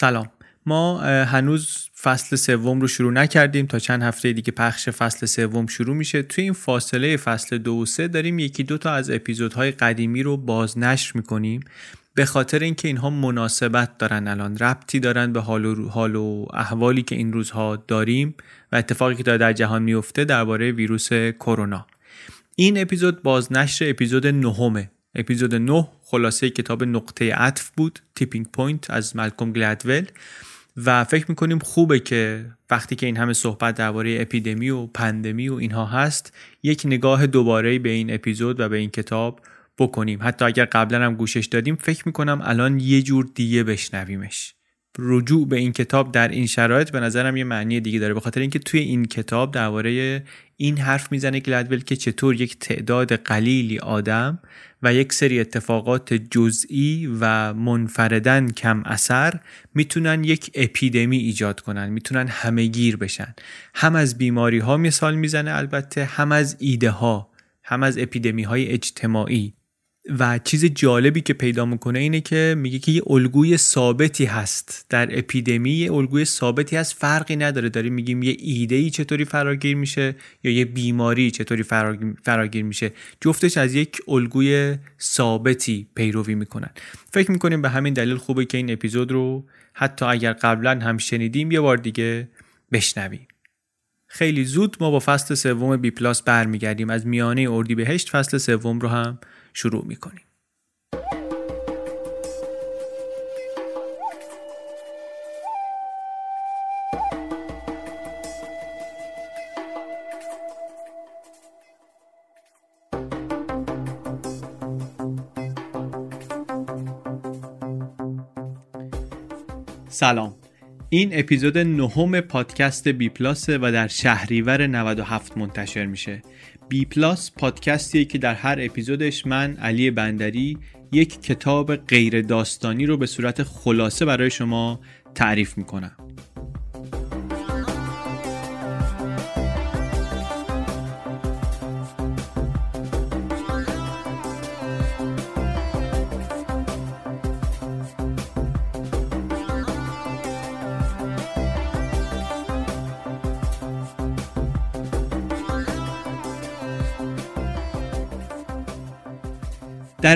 سلام. ما هنوز فصل سوم رو شروع نکردیم تا چند هفته دیگه پخش فصل سوم شروع میشه. توی این فاصله فصل دو و سه داریم یکی دو تا از اپیزودهای قدیمی رو بازنشر می‌کنیم. به خاطر اینکه اینها مناسبت دارن الان ربطی دارن به حال و, حال و احوالی که این روزها داریم و اتفاقی که در جهان میفته درباره ویروس کرونا. این اپیزود بازنشر اپیزود نهمه. اپیزود 9 خلاصه کتاب نقطه عطف بود Tipping Point از ملکوم گلدول. و فکر می‌کنیم خوبه که وقتی که این همه صحبت درباره اپیدمی و پندمی و اینها هست یک نگاه دوباره به این اپیزود و به این کتاب بکنیم. حتی اگر قبلا هم گوشش دادیم فکر می‌کنم الان یه جور دیگه بشنویمش. رجوع به این کتاب در این شرایط به نظرم یه معنی دیگه داره. به خاطر اینکه توی این کتاب درباره این حرف می‌زنه گلدول که چطور یک تعداد قلیلی آدم و یک سری اتفاقات جزئی و منفردن کم اثر می‌تونن یک اپیدمی ایجاد کنن می‌تونن همه گیر بشن. هم از بیماری ها مثال می‌زنه البته هم از ایده ها هم از اپیدمی های اجتماعی. و چیز جالبی که پیدا می‌کنه اینه که میگه که یه الگوی ثابتی هست. در اپیدمی یه الگوی ثابتی هست فرقی نداره. داریم میگیم یه ایده ای چطوری فراگیر میشه یا یه بیماری چطوری فراگیر میشه. جفتش از یک الگوی ثابتی پیروی می‌کنن. فکر می‌کنیم به همین دلیل خوبه که این اپیزود رو حتی اگر قبلا هم شنیدیم یه بار دیگه بشنویم. خیلی زود ما با فصل سوم بی پلاس برمیگردیم. از میانه اردیبهشت فصل سوم رو هم شروع می‌کنیم. سلام. این اپیزود نهم پادکست بی پلاس و در شهریور 97 منتشر میشه. بی پلاس پادکستیه که در هر اپیزودش من علی بندری یک کتاب غیر داستانی رو به صورت خلاصه برای شما تعریف می‌کنم.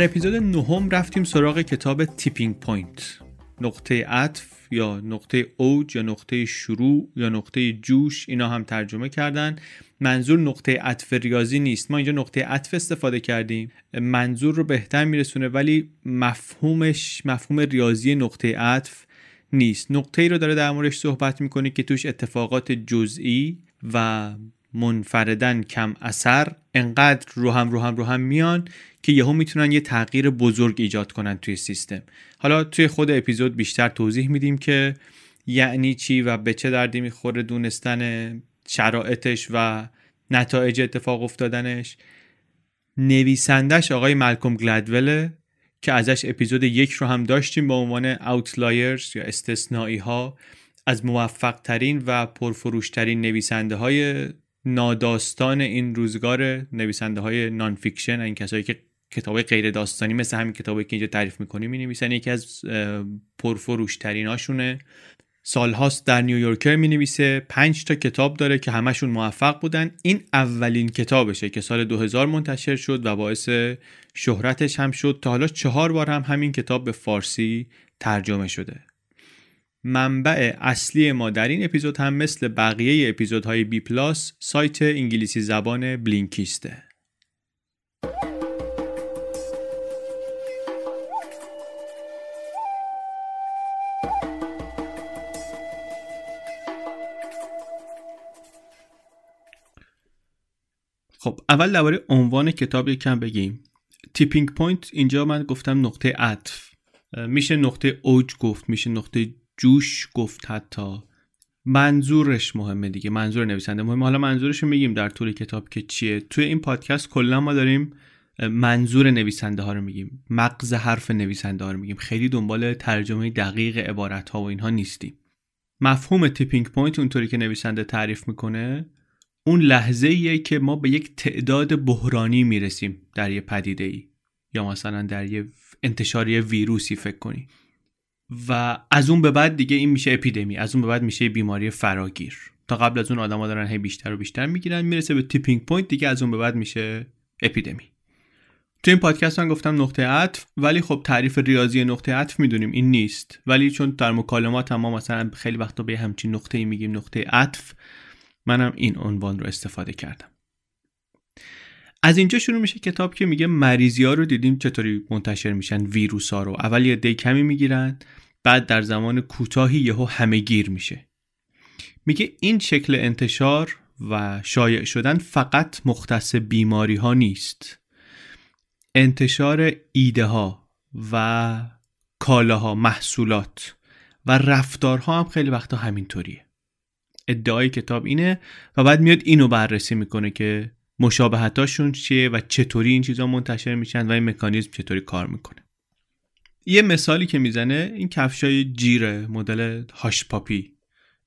اپیزود نهم رفتیم سراغ کتاب Tipping Point نقطه عطف یا نقطه اوج یا نقطه شروع یا نقطه جوش اینا هم ترجمه کردن. منظور نقطه عطف ریاضی نیست. ما اینجا نقطه عطف استفاده کردیم. منظور رو بهتر میرسونه ولی مفهومش مفهوم ریاضی نقطه عطف نیست. نقطه ای رو داره در موردش صحبت می‌کنه که توش اتفاقات جزئی و منفردن کم اثر انقدر رو هم رو هم رو هم میان که یهو می‌تونن یه تغییر بزرگ ایجاد کنن توی سیستم. حالا توی خود اپیزود بیشتر توضیح میدیم که یعنی چی و به چه دردی می‌خوره دونستن شرایطش و نتایج اتفاق افتادنش. نویسندش آقای ملکوم گلدوله که ازش اپیزود یک رو هم داشتیم با عنوان اوتلایرز یا استثنایی ها از موفق ترین و پرفروشترین نویسنده های ناداستان این روزگار نویسنده های nonfiction این کسایی که کتاب غیر داستانی مثل همین کتابی که اینجا تعریف می‌کنیم می نویسن یکی از پرفروشترین هاشونه سالهاست در نیویورکر می نویسه پنج تا کتاب داره که همشون موفق بودن. این اولین کتابشه که سال 2000 منتشر شد و باعث شهرتش هم شد. تا حالا چهار بار هم همین کتاب به فارسی ترجمه شده. منبع اصلی ما در این اپیزود هم مثل بقیه اپیزودهای بی پلاس سایت انگلیسی زبان بلینکیسته. خب اول درباره عنوان کتاب یکم بگیم. Tipping Point اینجا من گفتم نقطه عطف. میشه نقطه اوج گفت میشه نقطه جوش گفت حتی. منظورش مهمه دیگه منظور نویسنده مهمه. حالا منظورش رو میگیم در طول کتاب که چیه. توی این پادکست کلا ما داریم منظور نویسنده ها رو میگیم. مغز حرف نویسنده ها رو میگیم. خیلی دنبال ترجمه دقیق عبارت ها و اینها نیستیم. مفهوم tipping point اونطوری که نویسنده تعریف می‌کنه اون لحظه ایه که ما به یک تعداد بحرانی می‌رسیم در یه پدیده ای یا مثلا در یه انتشاری ویروسی فکر کنی و از اون به بعد دیگه این میشه اپیدمی از اون به بعد میشه بیماری فراگیر. تا قبل از اون آدما دارن هی بیشتر و بیشتر می‌گیرن می‌رسه به tipping point دیگه از اون به بعد میشه اپیدمی. تو این پادکست من گفتم نقطه عطف ولی خب تعریف ریاضی نقطه عطف می‌دونیم این نیست. ولی چون در مکالمات هم ما مثلا خیلی وقتا به همچین نقطه ای میگیم نقطه عطف منم این عنوان رو استفاده کردم. از اینجا شروع میشه کتاب که میگه مریضی ها رو دیدیم چطوری منتشر میشن ویروس ها رو. اول یه دی کمی می‌گیرن بعد در زمان کوتاهی یهو همه گیر میشه. میگه این شکل انتشار و شایع شدن فقط مختص بیماری ها نیست. انتشار ایده ها و کالاها محصولات و رفتارها هم خیلی وقتا همینطوریه. ادعای کتاب اینه و بعد میاد اینو بررسی می‌کنه که مشابهتاشون چیه و چطوری این چیزا منتشر میشن و این مکانیزم چطوری کار می‌کنه. یه مثالی که می‌زنه این کفشای جیره مدل هاش پاپی.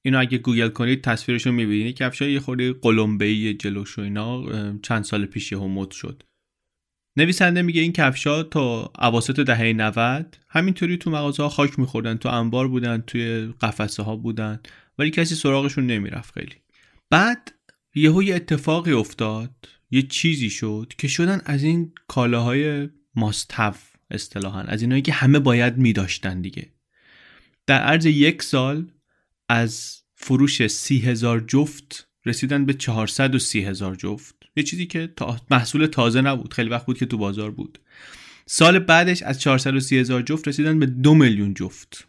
اینو اگه گوگل کنید تصویرشو می‌بینید. کفشای یه خورده قلمبه‌ای جلوش و اینا چند سال پیش یه مد شد. نویسنده میگه این کفشا تا اواسط دهه 90 همینطوری تو مغازه ها خاک میخوردن تو انبار بودن توی قفسه ها بودن ولی کسی سراغشون نمی‌رفت خیلی. بعد یهو یه اتفاقی افتاد یه چیزی شد که شدن از این کالاهای ماستف اصطلاحا از اینایی که همه باید میداشتن دیگه. در عرض یک سال از فروش سی هزار جفت رسیدن به 430 هزار جفت. یه چیزی که تا محصول تازه نبود خیلی وقت بود که تو بازار بود. سال بعدش از 430 هزار جفت رسیدن به دو میلیون جفت.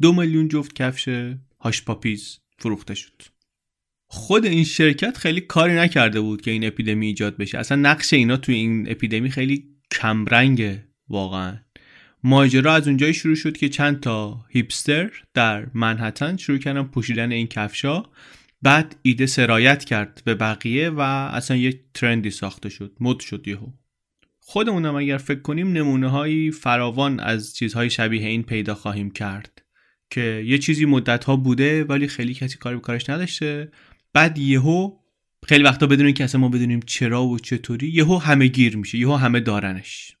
دو میلیون جفت کفش هاش پاپیز فروخته شد. خود این شرکت خیلی کاری نکرده بود که این اپیدمی ایجاد بشه. اصلا نقش اینا توی این اپیدمی خیلی کمرنگه واقعا. ماجرا از اونجایی شروع شد که چند تا هیپستر در منحتن شروع کردن پوشیدن این کفشا بعد ایده سرایت کرد به بقیه و اصلا یک ترندی ساخته شد. مد شد یهو. خودمونم اگر فکر کنیم نمونه هایی فراوان از چیزهای شبیه این پیدا خواهیم کرد که یه چیزی مدت ها بوده ولی خیلی کسی کاری به کارش نداشته. بعد یهو خیلی وقتا بدون که اصلا ما بدونیم چرا و چطوری یهو همه گیر میشه یهو همه دارنش.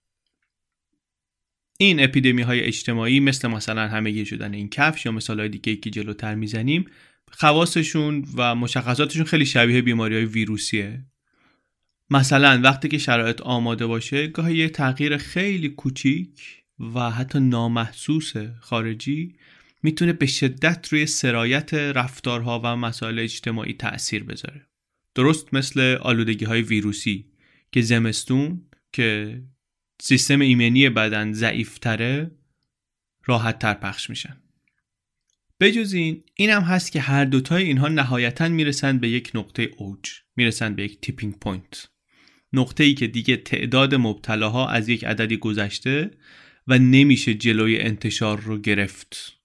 این اپیدمی های اجتماعی مثل مثلا همه گیر شدن این کفش یا مثال های دیگه که جلوتر می‌زنیم خواستشون و مشخصاتشون خیلی شبیه بیماری های ویروسیه. مثلا وقتی که شرایط آماده باشه گاهی یه تغییر خیلی کوچیک و حتی نامحسوس خارجی می‌تونه به شدت روی سرایت رفتارها و مسائل اجتماعی تأثیر بذاره. درست مثل آلودگی های ویروسی که زمستون که سیستم ایمنی بدن ضعیفتره راحت تر پخش میشن. بجز این این هم هست که هر دوتای اینها نهایتا می‌رسن به یک نقطه اوج می‌رسن به یک tipping point نقطه ای که دیگه تعداد مبتلاها از یک عددی گذشته و نمیشه جلوی انتشار رو گرفت.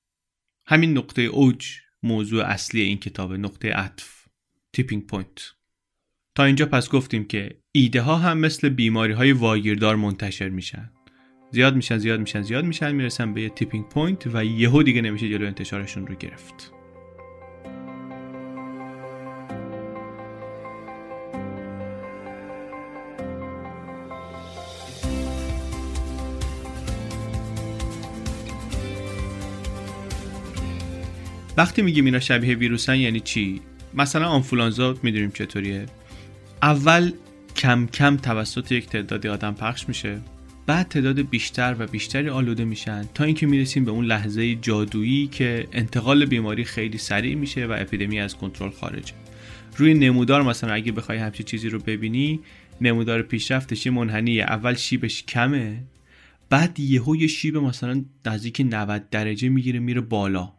همین نقطه اوج موضوع اصلی این کتاب نقطه عطف tipping point تا اینجا پس گفتیم که ایده ها هم مثل بیماری های واگیردار منتشر میشن. زیاد میشن زیاد میشن زیاد میشن می‌رسن به یه tipping point و یهو دیگه نمیشه جلو انتشارشون رو گرفت. وقتی میگیم اینا شبیه ویروسن یعنی چی؟ مثلا آنفولانزا می‌دونیم چطوریه. اول کم کم توسط یک تعدادی آدم پخش میشه. بعد تعداد بیشتر و بیشتری آلوده میشن تا اینکه می‌رسیم به اون لحظه جادویی که انتقال بیماری خیلی سریع میشه و اپیدمی از کنترل خارجه. روی نمودار مثلا اگه بخوای همچی چیزی رو ببینی نمودار پیشرفتش منحنیه. اول شیبش کمه بعد یهو یه شیب مثلا نزدیک 90 درجه می‌گیره میره بالا.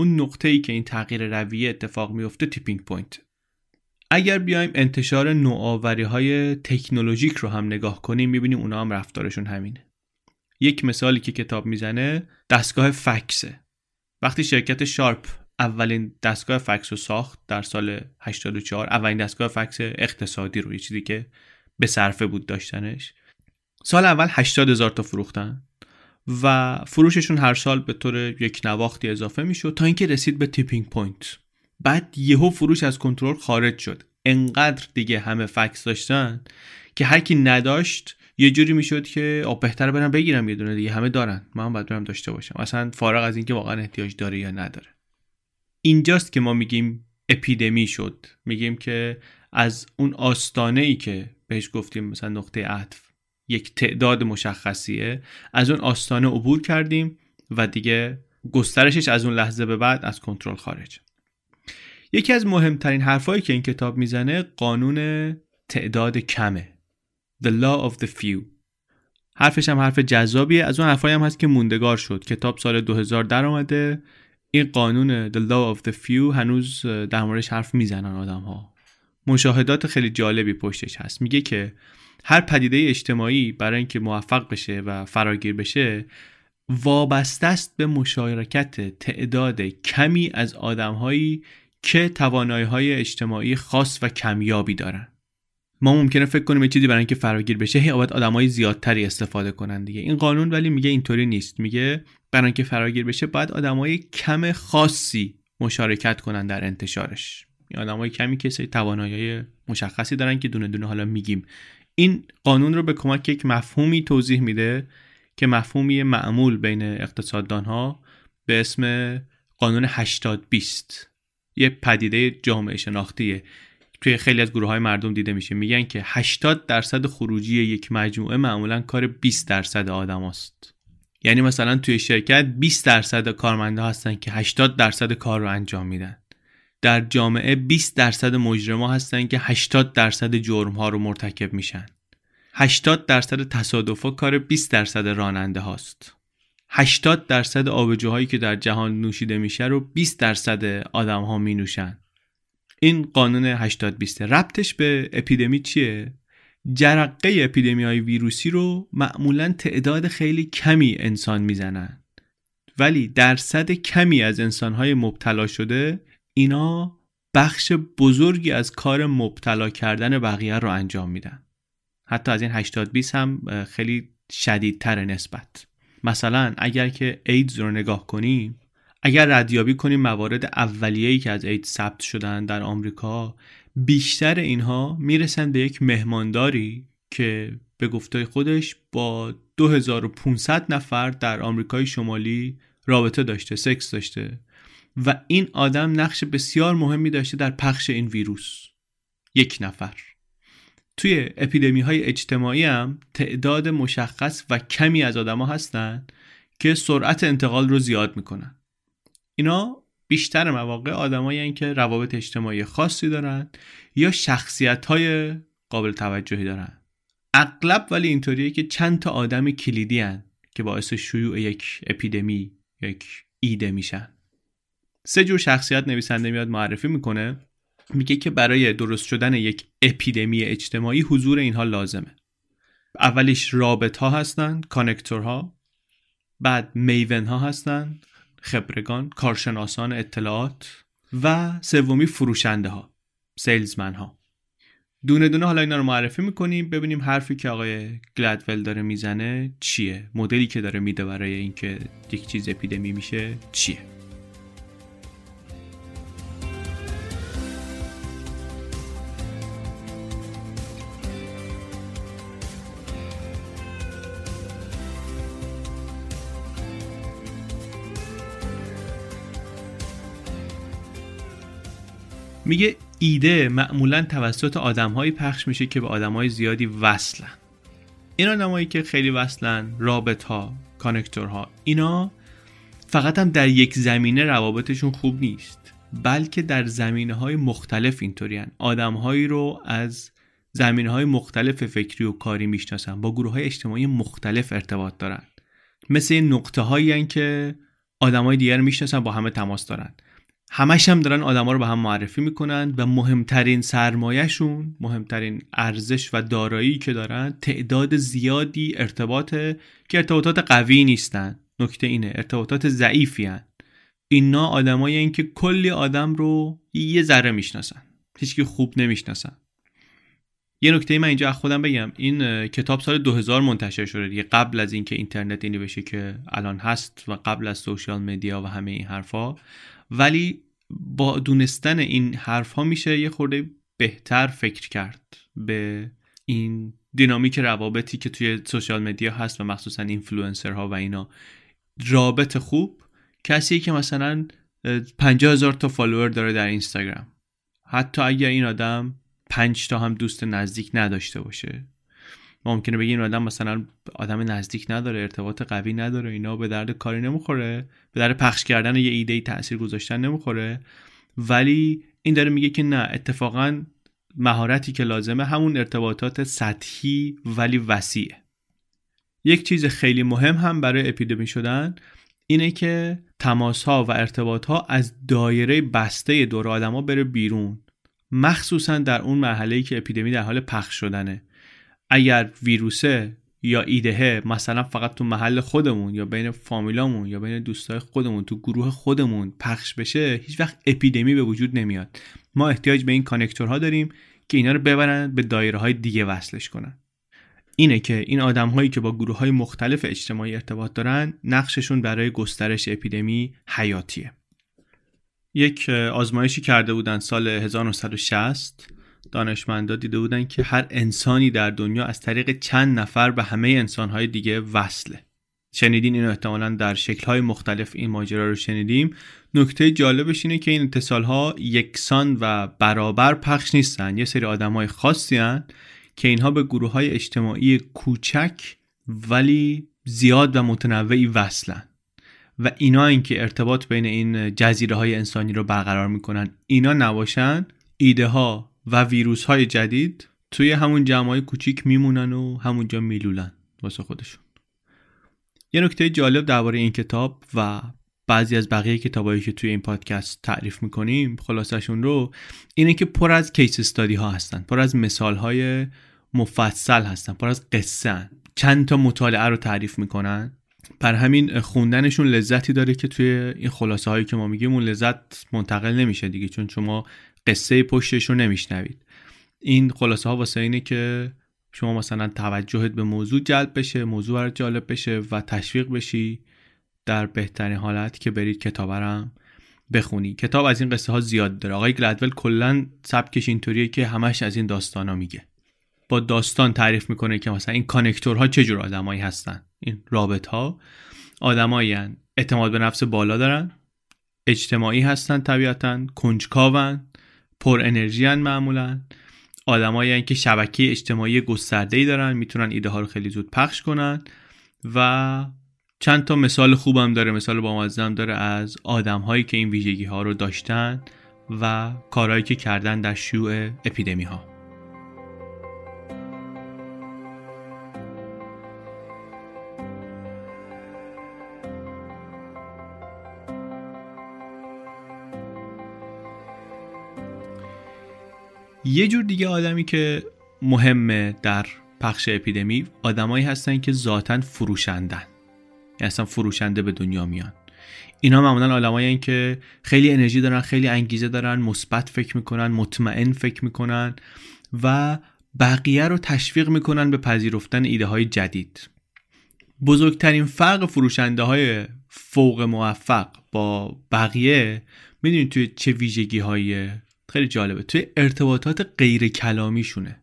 اون نقطه ای که این تغییر رویه اتفاق میفته tipping point اگر بیایم انتشار نوآوری های تکنولوژیک رو هم نگاه کنیم می‌بینیم اونا هم رفتارشون همینه. یک مثالی که کتاب می‌زنه دستگاه فکسه وقتی شرکت شارپ اولین دستگاه فکس رو ساخت در سال 84 اولین دستگاه فکس اقتصادی رو یه چیزی که به صرفه بود داشتنش. سال اول 80 هزار تا فروختن. و فروششون هر سال به طور یک نواختی اضافه می‌شد تا اینکه رسید به tipping point بعد یهو فروش از کنترل خارج شد. انقدر دیگه همه فکس داشتن که هر کی نداشت یه جوری می‌شد که آقا بهتره برم بگیرم یه دونه دیگه. همه دارن. من باید برم داشته باشم. اصلا فارغ از اینکه واقعا احتیاج داره یا نداره. اینجاست که ما میگیم اپیدمی شد. میگیم که از اون آستانه ای که بهش گفتیم مثلا نقطه عطف یک تعداد مشخصیه. از اون آستانه عبور کردیم و دیگه گسترشش از اون لحظه به بعد از کنترل خارج. یکی از مهمترین حرفایی که این کتاب می‌زنه قانون تعداد کمه. The Law of the Few. حرفش هم حرف جذابیه. از اون حرفایی هم هست که موندگار شد. کتاب سال 2000 در آمده این قانون The Law of the Few هنوز در موردش حرف می‌زنن آدم ها مشاهدات خیلی جالبی پشتش هست. میگه که هر پدیده اجتماعی برای اینکه موفق بشه و فراگیر بشه وابسته است به مشارکت تعداد کمی از آدمهایی که توانایی های اجتماعی خاص و کمیابی دارن. ما ممکنه فکر کنیم یه چیزی برای اینکه فراگیر بشه هی باید آدمای زیادتری استفاده کنن دیگه. این قانون ولی میگه اینطوری نیست. میگه برای اینکه فراگیر بشه باید آدمای کم خاصی مشارکت کنن در انتشارش. این آدمای کمی که سری توانایی مشخصی دارن که دونه دونه حالا میگیم. این قانون رو به کمک یک مفهومی توضیح میده که مفهومی معمول بین اقتصاددان ها به اسم قانون 80 20 یه پدیده جامعه شناختیه. توی خیلی از گروه های مردم دیده میشه. میگن که 80 درصد خروجی یک مجموعه معمولا کار 20 درصد آدم است. یعنی مثلا توی شرکت 20 درصد کارمنده هستن که 80 درصد کار رو انجام میدن. در جامعه 20 درصد مجرما هستن که 80 درصد جرم ها رو مرتکب میشن. 80 درصد تصادفا کار 20 درصد راننده هاست. 80 درصد آبجوهایی که در جهان نوشیده میشه رو 20 درصد آدم ها می نوشن. این قانون 80 20 ربطش به اپیدمی چیه؟ جرقه اپیدمی های ویروسی رو معمولا تعداد خیلی کمی انسان می‌زنن. ولی درصد کمی از انسان های مبتلا شده اینا بخش بزرگی از کار مبتلا کردن بقیه رو انجام میدن. حتی از این 80 20 هم خیلی شدیدتر نسبت. مثلا اگر که ایدز رو نگاه کنیم اگر ردیابی کنیم موارد اولیه‌ای که از ایدز ثبت شدن در آمریکا بیشتر اینها می‌رسن به یک مهمانداری که به گفته خودش با 2500 نفر در آمریکای شمالی رابطه داشته سکس داشته. و این آدم نقش بسیار مهمی داشته در پخش این ویروس. یک نفر. توی اپیدمی های اجتماعی هم تعداد مشخص و کمی از آدما هستن که سرعت انتقال رو زیاد می‌کنن. اینا بیشتر مواقع آدمایی که روابط اجتماعی خاصی دارن یا شخصیت های قابل توجهی دارن. اغلب ولی اینطوریه که چند تا آدم کلیدی هن که باعث شیوع یک اپیدمی یک ایده میشن. سه جور شخصیت نویسنده میاد معرفی می‌کنه. میگه که برای درست شدن یک اپیدمی اجتماعی حضور اینها لازمه. اولیش رابط ها هستن ها بعد میون ها هستن خبرگان کارشناسان اطلاعات. و سومی فروشنده ها سیلزمن ها دونه دونه حالا اینا رو معرفی می‌کنیم. ببینیم حرفی که آقای گلدول داره می‌زنه چیه؟ مدلی که داره میده برای اینکه یک چیز اپیدمی میشه چیه؟ میگه ایده معمولا توسط آدمهایی پخش میشه که به آدمهای زیادی وصلن. این آدمایی که خیلی وصلن رابط ها کانکتورها اینا فقط هم در یک زمینه روابطشون خوب نیست بلکه در زمینه های مختلف اینطوری آدمهایی رو از زمینه های مختلف فکری و کاری می‌شناسن با گروه های اجتماعی مختلف ارتباط دارن. مثل نقطه هایی که آدمای دیگر می‌شناسن با همه تماس دارن. همش هم دارن آدما رو به هم معرفی می‌کنن و مهمترین سرمایهشون مهمترین ارزش و دارایی که دارن تعداد زیادی ارتباطه که ارتباطات قوی نیستن. نکته اینه ارتباطات ضعیفی هن. اینا آدمایی این که کلی آدم رو یه ذره می‌شناسن هیچکی خوب نمی‌شناسن. یه نکته من اینجا خودم بگم. این کتاب سال 2000 منتشر شده دیگه. قبل از اینکه اینترنت اینی بشه که الان هست و قبل از سوشال مدیا و همه این حرفا. ولی با دونستن این حرف ها میشه یه خورده بهتر فکر کرد به این دینامیک روابطی که توی social media هست و مخصوصا اینفلوئنسر ها و اینا. رابط خوب. کسی که مثلا 50 هزار تا follower داره در اینستاگرام. حتی اگر این آدم پنج تا هم دوست نزدیک نداشته باشه. ممکنه بگی این آدم مثلا آدم نزدیک نداره ارتباط قوی نداره اینا به درد کاری نمی‌خوره به درد پخش کردن یه ایده ای تاثیر گذاشتن نمی‌خوره. ولی این داره میگه که نه اتفاقا مهارتی که لازمه همون ارتباطات سطحی ولی وسیعه یک چیز خیلی مهم هم برای اپیدمی شدن اینه که تماس ها و ارتباط ها از دایره بسته دور آدما بره بیرون. مخصوصا در اون مرحله ای که اپیدمی در حال پخش شدنه. اگر ویروسه یا ایدهه مثلا فقط تو محل خودمون یا بین فامیلامون یا بین دوستای خودمون تو گروه خودمون پخش بشه هیچ وقت اپیدمی به وجود نمیاد. ما احتیاج به این کانکتورها داریم که اینا رو ببرن به دایره های دیگه وصلش کنن. اینه که این آدم هایی که با گروه های مختلف اجتماعی ارتباط دارن نقششون برای گسترش اپیدمی حیاتیه. یک آزمایشی کرده بودن سال 1960 دانشمندا دیده بودن که هر انسانی در دنیا از طریق چند نفر به همه انسانهای دیگه وصله. شنیدین اینو احتمالا در شکلهای مختلف این ماجرا رو شنیدیم. نکته جالبش اینه که این اتصال ها یکسان و برابر پخش نیستن. یه سری آدم های خاصی هن که اینها به گروه های اجتماعی کوچک ولی زیاد و متنوعی وصلن. و اینا اینکه ارتباط بین این جزیره های انسانی رو برقرار می‌کنن. اینا نباشن ایده ها و ویروس های جدید توی همون جمع های کوچیک میمونن و همونجا میلولن واسه خودشون یه نکته جالب درباره این کتاب و بعضی از بقیه کتابایی که توی این پادکست تعریف می‌کنیم خلاصشون رو اینه که پر از کیس استادی ها هستن پر از مثال های مفصل هستن پر از قصه هن. چند تا مطالعه رو تعریف می‌کنن بر همین خوندنشون لذتی داره که توی این خلاصه هایی که ما میگیم اون لذت منتقل نمیشه دیگه چون شما قصه پشتش رو نمیشنوید. این خلاصه ها واسه اینه که شما مثلا توجهت به موضوع جلب بشه موضوع برات جالب بشه و تشویق بشی در بهترین حالت که برید کتابرم بخونی. کتاب از این قصه ها زیاد داره. آقای گلدول کلا سبکش اینطوریه که همش از این داستان ها میگه. با داستان تعریف می‌کنه که مثلا این کانکتورها چه جور آدمایی هستن. این رابط ها آدمایی اعتماد به نفس بالا دارن. اجتماعی هستن طبیعتا. کنجکاون. پر انرژی معمولا. آدمایی که شبکه اجتماعی گسترده‌ای دارن می‌تونن ایده ها رو خیلی زود پخش کنن و چند تا مثال خوبم داره. مثال با هم داره از آدم هایی که این ویژگی ها رو داشتن و کارهایی که کردن در شیوع اپیدمی ها یه جور دیگه آدمی که مهمه در پخش اپیدمی آدمایی هستن که ذاتا فروشندن. یعنی اصلا فروشنده به دنیا میان. اینا معمولا آدمایی که خیلی انرژی دارن خیلی انگیزه دارن مثبت فکر می‌کنن مطمئن فکر می‌کنن و بقیه رو تشویق می‌کنن به پذیرفتن ایده های جدید. بزرگترین فرق فروشنده های فوق موفق با بقیه می‌دونید توی چه ویژگی های خیلی جالبه. توی ارتباطات غیر کلامیشونه.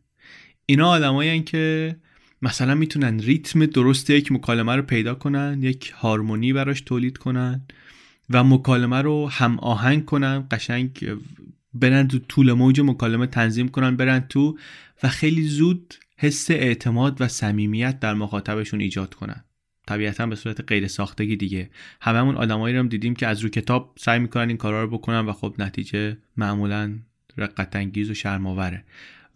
اینا آدمایی که مثلا می‌تونن ریتم درست یک مکالمه رو پیدا کنن یک هارمونی براش تولید کنن و مکالمه رو هم آهنگ کنن قشنگ برن تو طول موج مکالمه تنظیم کنن برن تو و خیلی زود حس اعتماد و صمیمیت در مخاطبشون ایجاد کنن. طبیعتا به صورت غیر ساختگی دیگه. هممون آدمایی رو هم دیدیم که از رو کتاب سعی می‌کنن این کارا رو بکنن و خب نتیجه معمولا رقت انگیز و شرماوره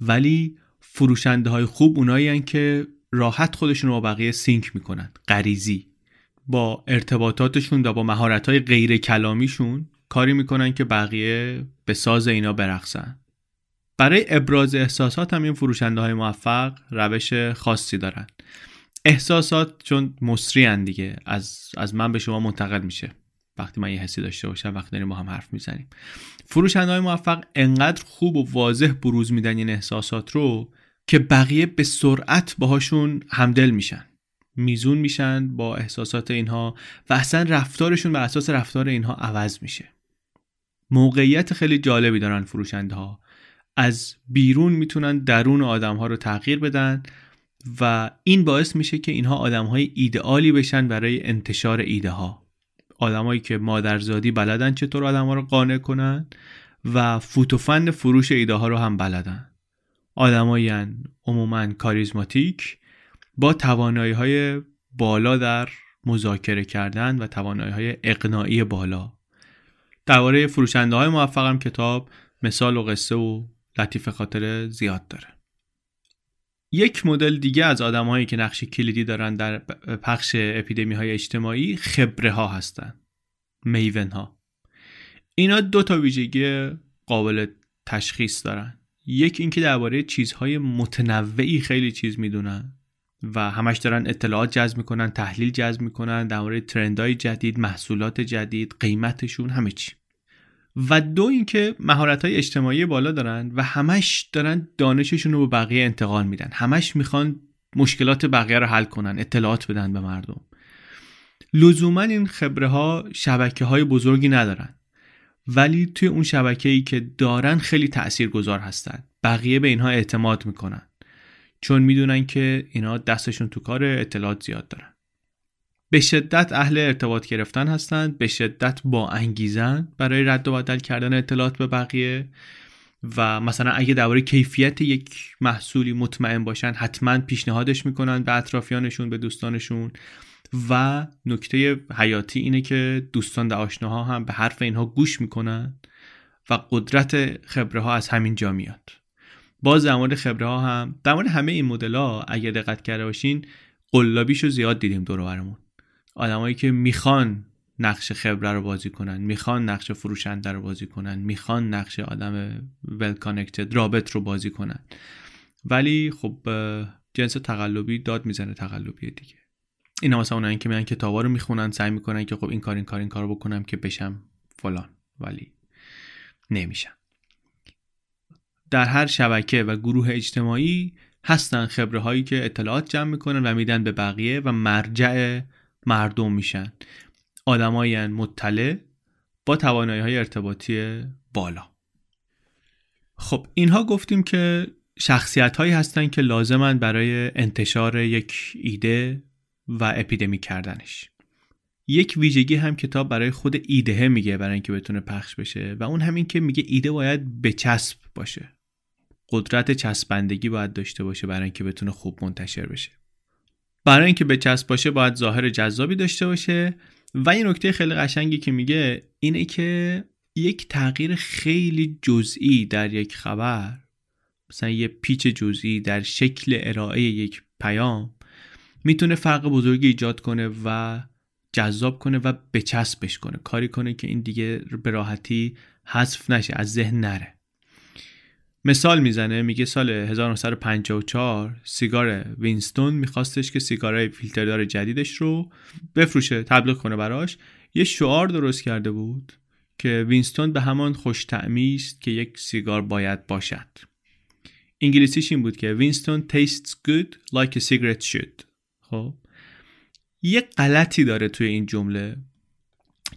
ولی فروشنده های خوب اونایی که راحت خودشون رو با بقیه سینک می‌کنن. غریزی. با ارتباطاتشون و با مهارت های غیر کلامیشون کاری می‌کنن که بقیه به ساز اینا برقصن. برای ابراز احساسات هم این فروشنده های موفق روش خاصی دارن. احساسات چون مصری دیگه. از, از من به شما منتقل میشه. وقتی من یه حسی داشته باشم وقتی داریم با هم حرف می‌زنیم. فروشنده های موفق انقدر خوب و واضح بروز میدن این احساسات رو که بقیه به سرعت باهاشون همدل میشن. میزون میشن با احساسات اینها و اصلا رفتارشون بر اساس رفتار اینها عوض میشه. موقعیت خیلی جالبی دارن فروشنده ها از بیرون می‌تونن درون آدم ها رو تغییر بدن و این باعث میشه که اینها آدم های ایدئالی بشن برای انتشار ایده ها آدمایی که مادرزادی بلدن چطور آدم ها رو قانع کنن و فوتوفن فروش ایده ها رو هم بلدن. آدمایی عموما کاریزماتیک با توانایی های بالا در مذاکره کردن و توانایی های اقناعی بالا. درباره فروشنده های موفقم کتاب مثال و قصه و لطیف خاطر زیاد داره. یک مدل دیگه از آدمهایی که نقش کلیدی دارن در پخش اپیدمی های اجتماعی خبره ها هستن. میون ها اینا دو تا ویژگی قابل تشخیص دارن. یک اینکه درباره چیزهای متنوعی خیلی چیز می‌دونن و همش دارن اطلاعات جذب می‌کنن تحلیل جذب می‌کنن در مورد ترندهای جدید محصولات جدید قیمتشون همه چی. و دو اینکه مهارت های اجتماعی بالا دارن و همش دارن دانششون رو به بقیه انتقال میدن. همش می‌خوان مشکلات بقیه رو حل کنن اطلاعات بدن به مردم. لزوما این خبره ها شبکه های بزرگی ندارن. ولی توی اون شبکه ای که دارن خیلی تأثیر گذار هستن. بقیه به اینها اعتماد می‌کنن. چون می‌دونن که اینا دستشون تو کار اطلاعات زیاد دارن. به شدت اهل ارتباط گرفتن هستند به شدت با انگیزن برای رد و بدل کردن اطلاعات به بقیه و مثلا اگه درباره کیفیت یک محصولی مطمئن باشن حتما پیشنهادش می‌کنن به اطرافیانشون به دوستانشون و نکته حیاتی اینه که دوستان و آشناها هم به حرف اینها گوش می‌کنن و قدرت خبره ها از همین جا میاد. باز در مورد خبره ها هم در مورد همه این مدل ها اگه دقت کرده باشین قلابیشو زیاد دیدیم دور برمون. آدمایی که می‌خوان نقش خبره رو بازی کنن می‌خوان نقش فروشنده رو بازی کنن می‌خوان نقش آدم ول کانکتد رابط رو بازی کنن. ولی خب جنس تقلبی داد می‌زنه تقلبی دیگه. اینا مثلا اونایی که میان کتابا رو می‌خونن سعی می‌کنن که خب این کار این کار این کارو بکنم که بشم فلان ولی نمیشن. در هر شبکه و گروه اجتماعی هستن خبره هایی که اطلاعات جمع می‌کنن و میدن به بقیه و مرجع مردم میشن. آدمایی مطلع با توانایی های ارتباطی بالا. خب اینها گفتیم که شخصیت هایی هستن که لازمن برای انتشار یک ایده و اپیدمی کردنش. یک ویژگی هم کتاب برای خود ایده میگه برای اینکه بتونه پخش بشه و اون همین که میگه ایده باید بچسب باشه. قدرت چسبندگی باید داشته باشه برای اینکه بتونه خوب منتشر بشه. برای اینکه بچسب باشه باید ظاهر جذابی داشته باشه. و این نکته خیلی قشنگی که میگه اینه که یک تغییر خیلی جزئی در یک خبر مثلا یه پیچ جزئی در شکل ارائه یک پیام می‌تونه فرق بزرگی ایجاد کنه و جذاب کنه و بچسبش کنه. کاری کنه که این دیگه به راحتی حذف نشه از ذهن نره. مثال می‌زنه میگه سال 1954 سیگار وینستون میخواستش که سیگارهای فیلتردار جدیدش رو بفروشه تبلیغ کنه براش. یه شعار درست کرده بود که وینستون به همان خوش است که یک سیگار باید باشد. انگلیسیش این بود که Winston tastes good like a cigarette should. خب؟ یه غلطی داره توی این جمله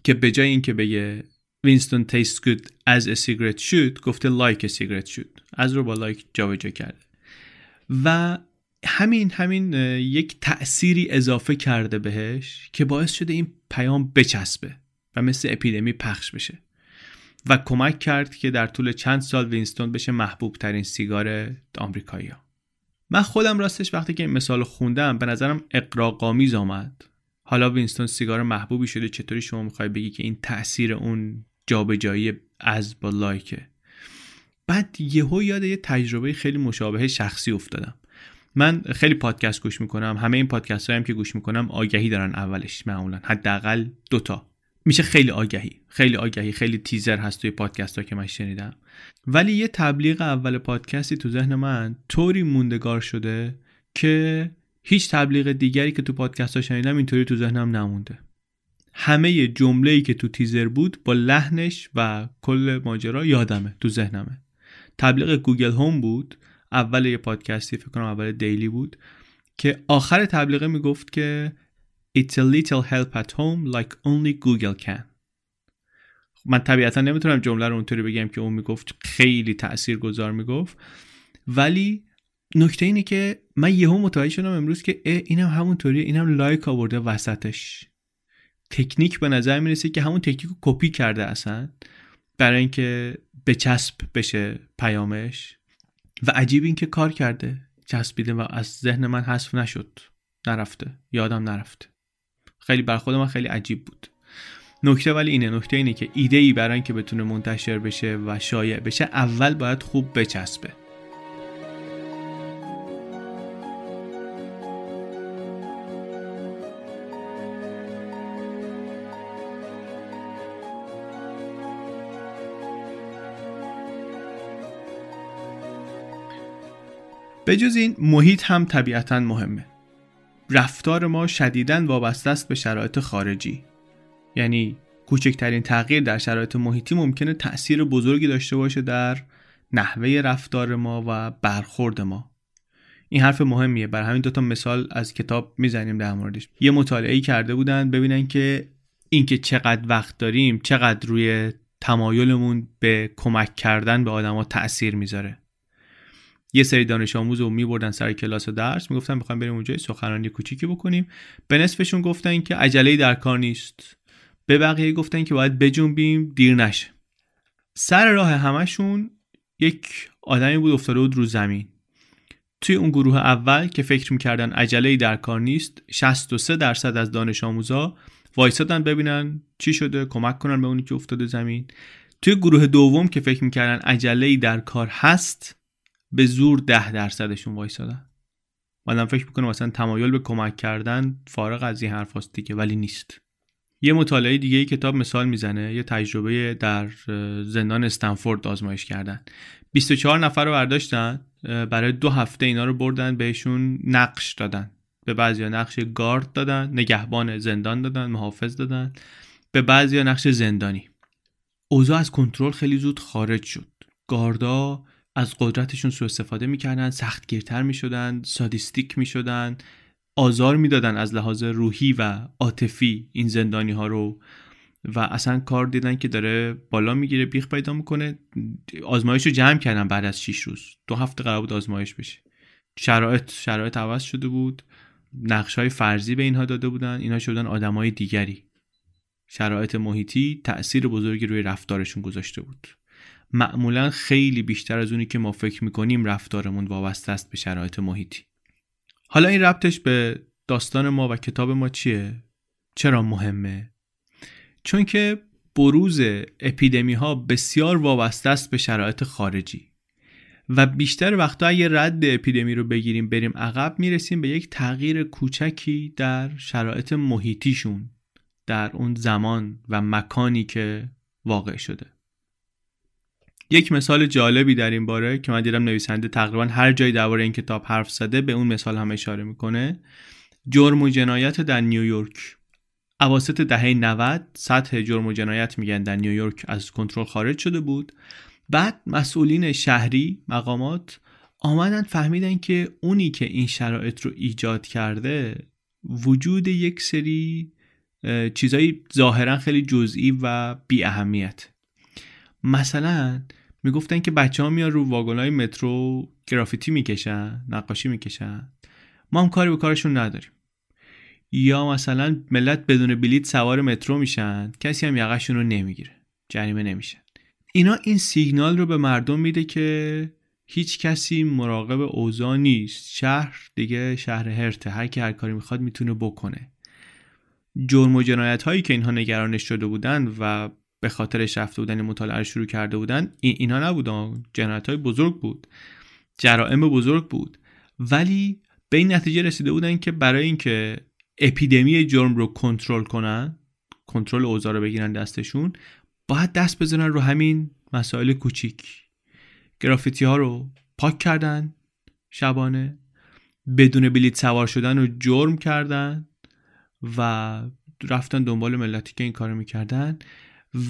که به جای اینکه بگه Winston tastes good as a cigarette should گفته a cigarette should. از رو با like جابجا کرده. و همین همین یک تأثیری اضافه کرده بهش که باعث شده این پیام بچسبه و مثل اپیدمی پخش بشه. و کمک کرد که در طول چند سال وینستون بشه محبوب ترین سیگار آمریکایی ها. من خودم راستش وقتی که این مثال خوندم به نظرم اقراقامیز آمد. حالا وینستون سیگار محبوبی شده چطوری شما می‌خوای بگی که این تاثیر اون جابجایی از با لایکه بعد یهو یاد یه تجربه خیلی مشابه شخصی افتادم. من خیلی پادکست گوش می‌کنم همه این پادکست هم که گوش می‌کنم آگهی دارن اولش معمولا حداقل دوتا میشه خیلی آگهی خیلی آگهی خیلی تیزر هست توی پادکست ها که من شنیدم. ولی یه تبلیغ اول پادکستی تو ذهن من طوری موندگار شده که هیچ تبلیغ دیگری که تو پادکست ها شنیدم اینطوری تو ذهنم نمونده. همه جمله که تو تیزر بود با لحنش و کل ماجرا یادمه تو ذهنمه. تبلیغ گوگل هوم بود اول یه پادکستی فکر کنم اول دیلی بود که آخر تبلیغه می‌گفت که It's a little help at home like only Google can. من طبیعتا نمی‌تونم جمله رو اونطوری بگم که اون می‌گفت خیلی تأثیر گذار می‌گفت. ولی نکته اینه که من یهو متوجه شدم امروز که اینم همونطوریه اینم like آورده وسطش. تکنیک به نظر می‌رسه که همون تکنیک رو کپی کرده اصلا برای اینکه به چسب بشه پیامش. و عجیب این که کار کرده چسبیده و از ذهن من حذف نشد. نرفته. یادم نرفته. خیلی بر خود من خیلی عجیب بود. نکته ولی اینه. نکته اینه که ایده ای برای اینکه بتونه منتشر بشه و شایع بشه اول باید خوب بچسبه. به جز این محیط هم طبیعتا مهمه. رفتار ما شدیداً وابسته است به شرایط خارجی. یعنی کوچکترین تغییر در شرایط محیطی ممکنه تأثیر بزرگی داشته باشه در نحوه رفتار ما و برخورد ما. این حرف مهمیه. بر همین دوتا مثال از کتاب می‌زنیم در موردش. یه مطالعه کرده بودن ببینن که اینکه چقدر وقت داریم چقدر روی تمایلمون به کمک کردن به آدما تاثیر می‌ذاره. یه سری دانش آموز رو میبردن سر کلاس و درس می‌گفتن می‌خوایم بریم اونجا سخنرانی کوچیکی بکنیم. به نصفشون گفتن که عجله در کار نیست. به بقیه گفتن که باید بجنبیم دیر نشه. سر راه همشون یک آدمی بود افتاده بود رو زمین. توی اون گروه اول که فکر می‌کردن عجله در کار نیست 63 درصد از دانش آموزا وایسادن ببینن چی شده کمک کنن به اونی که افتاده زمین. توی گروه دوم که فکر می‌کردن عجله در کار هست به زور ده درصدشون وایسادن. آدم فکر می‌کنه مثلا تمایل به کمک کردن فارغ از این حرف دیگه ولی نیست. یه مطالعه دیگه ای کتاب مثال می‌زنه یه تجربه در زندان استنفورد آزمایش کردن. 24 نفر رو برداشتن برای دو هفته اینا رو بردن بهشون نقش دادن. به بعضی نقش گارد دادن نگهبان زندان دادن محافظ دادن. به بعضی نقش زندانی. اوضاع از کنترل خیلی زود خارج شد. گاردا از قدرتشون سوء استفاده می‌کردن سختگیرتر می‌شدن سادیستیک می‌شدن آزار می‌دادن از لحاظ روحی و عاطفی این زندانی ها رو و اصلا کار دیدن که داره بالا می‌گیره بیخ پیدا می‌کنه. آزمایش رو جمع کردن بعد از 6 روز. دو هفته قرار بود آزمایش بشه. شرایط شرایط عوض شده بود. نقش های فرضی به اینها داده بودن. اینها شدن آدمای دیگری. شرایط محیطی تأثیر بزرگی روی رفتارشون گذاشته بود. معمولا خیلی بیشتر از اونی که ما فکر می‌کنیم رفتارمون وابسته است به شرایط محیطی حالا این ربطش به داستان ما و کتاب ما چیه؟ چرا مهمه؟ چون که بروز اپیدمی ها بسیار وابسته است به شرایط خارجی و بیشتر وقتا اگه رد اپیدمی رو بگیریم بریم عقب می‌رسیم به یک تغییر کوچکی در شرایط محیطیشون در اون زمان و مکانی که واقع شده یک مثال جالبی در این باره که من دیدم نویسنده تقریبا هر جایی درباره این کتاب حرف زده به اون مثال هم اشاره می‌کنه. جرم و جنایت در نیویورک. اواسط دهه 90 سطح جرم و جنایت میگن در نیویورک از کنترل خارج شده بود. بعد مسئولین شهری مقامات آمدن فهمیدن که اونی که این شرایط رو ایجاد کرده وجود یک سری چیزایی ظاهرا خیلی جزئی و بی اهمیت مثلا می‌گفتن که بچه ها میان رو واگن های مترو گرافیتی می‌کشن نقاشی می‌کشن. ما هم کاری به کارشون نداریم. یا مثلا ملت بدون بلیت سوار مترو میشن کسی هم یقشون رو نمی‌گیره جریمه نمیشن اینا این سیگنال رو به مردم میده که هیچ کسی مراقب اوضاع نیست. شهر دیگه شهر هرته هر کی هر کاری می‌خواد می‌تونه بکنه. جرم و جنایت هایی که اینها نگرانش شده بودن و به خاطرش رفته بودن مطالعه شروع کرده بودن این اینها نبودن جنایت های بزرگ بود. جرائم بزرگ بود. ولی به این نتیجه رسیده بودن که برای اینکه اپیدمی جرم رو کنترل کنن کنترل اوضاع رو بگیرن دستشون باید دست بزنن رو همین مسائل کوچیک. گرافیتی ها رو پاک کردن شبانه بدون بلیت سوار شدن رو جرم کردن و رفتن دنبال ملتی که این کارو می‌کردن.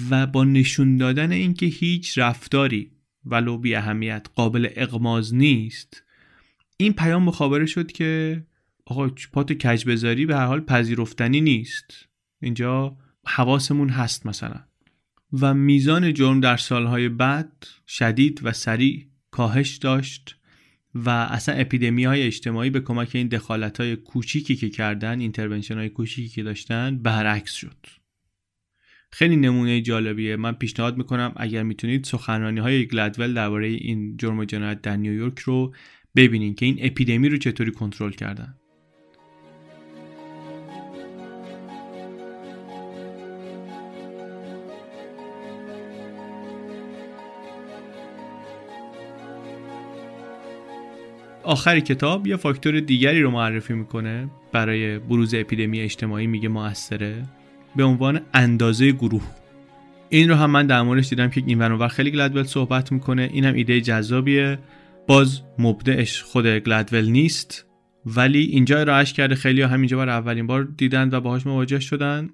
و با نشون دادن اینکه هیچ رفتاری ولو بی اهمیت قابل اقماز نیست این پیام مخابره شد که آقا پاتو کج بذاری به هر حال پذیرفتنی نیست. اینجا حواسمون هست مثلا. و میزان جرم در سالهای بعد شدید و سریع کاهش داشت و اصلا اپیدمی های اجتماعی به کمک این دخالت های کوچیکی که کردن intervention های کوچیکی که داشتن برعکس شد. خیلی نمونه جالبیه. من پیشنهاد می‌کنم اگر می‌تونید سخنرانی های گلدول درباره این جرم و جنایت در نیویورک رو ببینید که این اپیدمی رو چطوری کنترل کردن. آخر کتاب یه فاکتور دیگری رو معرفی می‌کنه برای بروز اپیدمی اجتماعی میگه موثره به عنوان اندازه گروه. این رو هم من در موردش دیدم که این ور خیلی گلدول صحبت می‌کنه. این هم ایده جذابیه. باز مبدعش خود گلدول نیست ولی اینجا ارائهش کرده. خیلی همینجا بار اولین بار دیدن و باهاش مواجه شدن.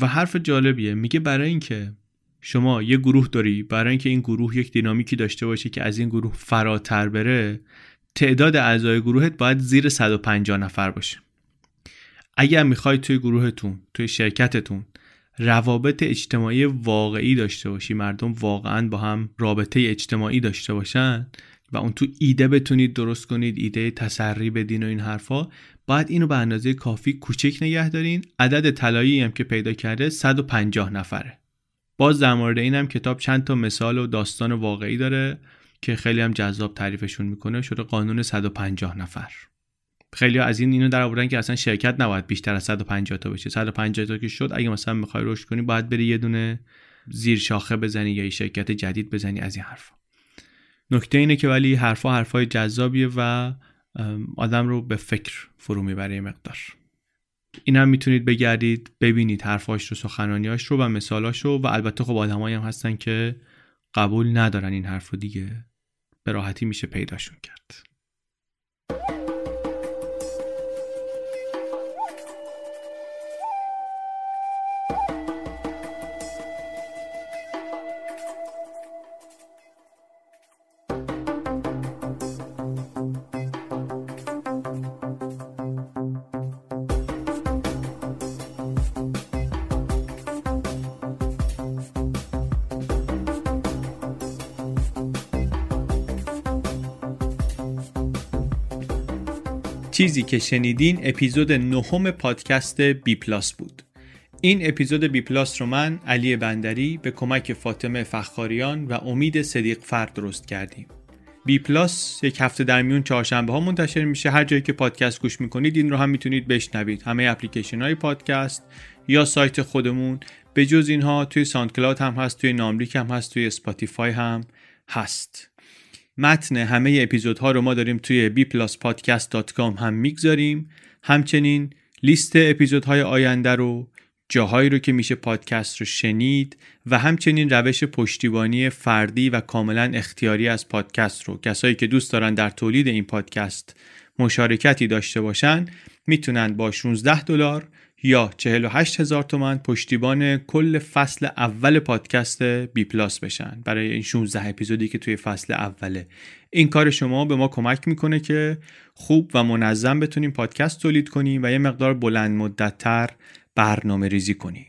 و حرف جالبیه. میگه برای اینکه شما یه گروه داری برای اینکه این گروه یک دینامیکی داشته باشه که از این گروه فراتر بره تعداد اعضای گروهت باید زیر 150 نفر باشه. اگر می‌خوای توی گروهتون توی شرکتتون روابط اجتماعی واقعی داشته باشی مردم واقعا با هم رابطه اجتماعی داشته باشن و اون تو ایده بتونید درست کنید ایده تسری بدین و این حرفا باید اینو به اندازه کافی کوچک نگه دارین. عدد طلایی هم که پیدا کرده 150 نفره. باز در مورد اینم کتاب چند تا مثال و داستان واقعی داره که خیلی هم جذاب تعریفشون می‌کنه. شده قانون 150 نفر. خیلی از این اینو در آوردن که اصلا شرکت نباید بیشتر از 150 تا بشه. 150 تا که شد اگه مثلا می‌خوای رشد کنی باید بری یه دونه زیر شاخه بزنی یا یه شرکت جدید بزنی از این حرفا. نکته اینه که ولی حرفا حرفای جذابیه و آدم رو به فکر فرو می‌بره مقدار. این هم می‌تونید بگردید ببینید حرفاش رو سخنانیاش رو و مثالاش رو و البته خب آدمایی هم هستن که قبول ندارن این حرف رو دیگه. به راحتی میشه پیداشون کرد. چیزی که شنیدین اپیزود نهم پادکست بی پلاس بود. این اپیزود بی پلاس رو من علی بندری به کمک فاطمه فخاریان و امید صدیق فرد درست کردیم. بی پلاس یک هفته در میون چهارشنبه ها منتشر میشه. هر جایی که پادکست گوش می‌کنید این رو هم می‌تونید بشنوید. همه اپلیکیشن های پادکست یا سایت خودمون. به جز اینها توی ساند کلاود هم هست توی ناملیک هم هست توی اسپاتیفای هم هست. متن همه اپیزودها رو ما داریم توی bpluspodcast.com هم می‌گذاریم. همچنین لیست اپیزودهای آینده رو جاهایی رو که میشه پادکست رو شنید و همچنین روش پشتیبانی فردی و کاملا اختیاری از پادکست رو. کسایی که دوست دارن در تولید این پادکست مشارکتی داشته باشن می‌تونن با 16 دلار یا 48 هزار تومن پشتیبان کل فصل اول پادکست بی پلاس بشن. برای این 16 اپیزودی که توی فصل اوله. این کار شما به ما کمک می‌کنه که خوب و منظم بتونیم پادکست تولید کنیم و یه مقدار بلند مدتتر برنامه ریزی کنیم.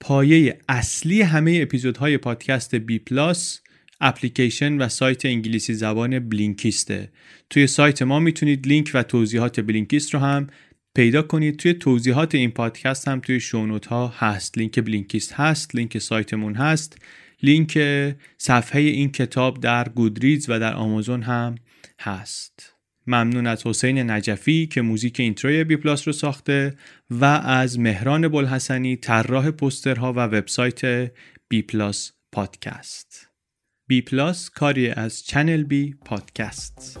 پایه اصلی همه اپیزودهای پادکست بی پلاس اپلیکیشن و سایت انگلیسی زبان بلینکیسته. توی سایت ما می‌تونید لینک و توضیحات بلینکیست رو هم پیدا کنید. توی توضیحات این پادکست هم توی show note ها هست. لینک بلینکیست هست لینک سایتمون هست. لینک صفحه این کتاب در گودریز و در آمازون هم هست. ممنون از حسین نجفی که موزیک intro ی بی پلاس رو ساخته و از مهران بلحسنی طراح پوسترها و وبسایت بی پلاس پادکست. بی پلاس کاری از channel بی پادکست.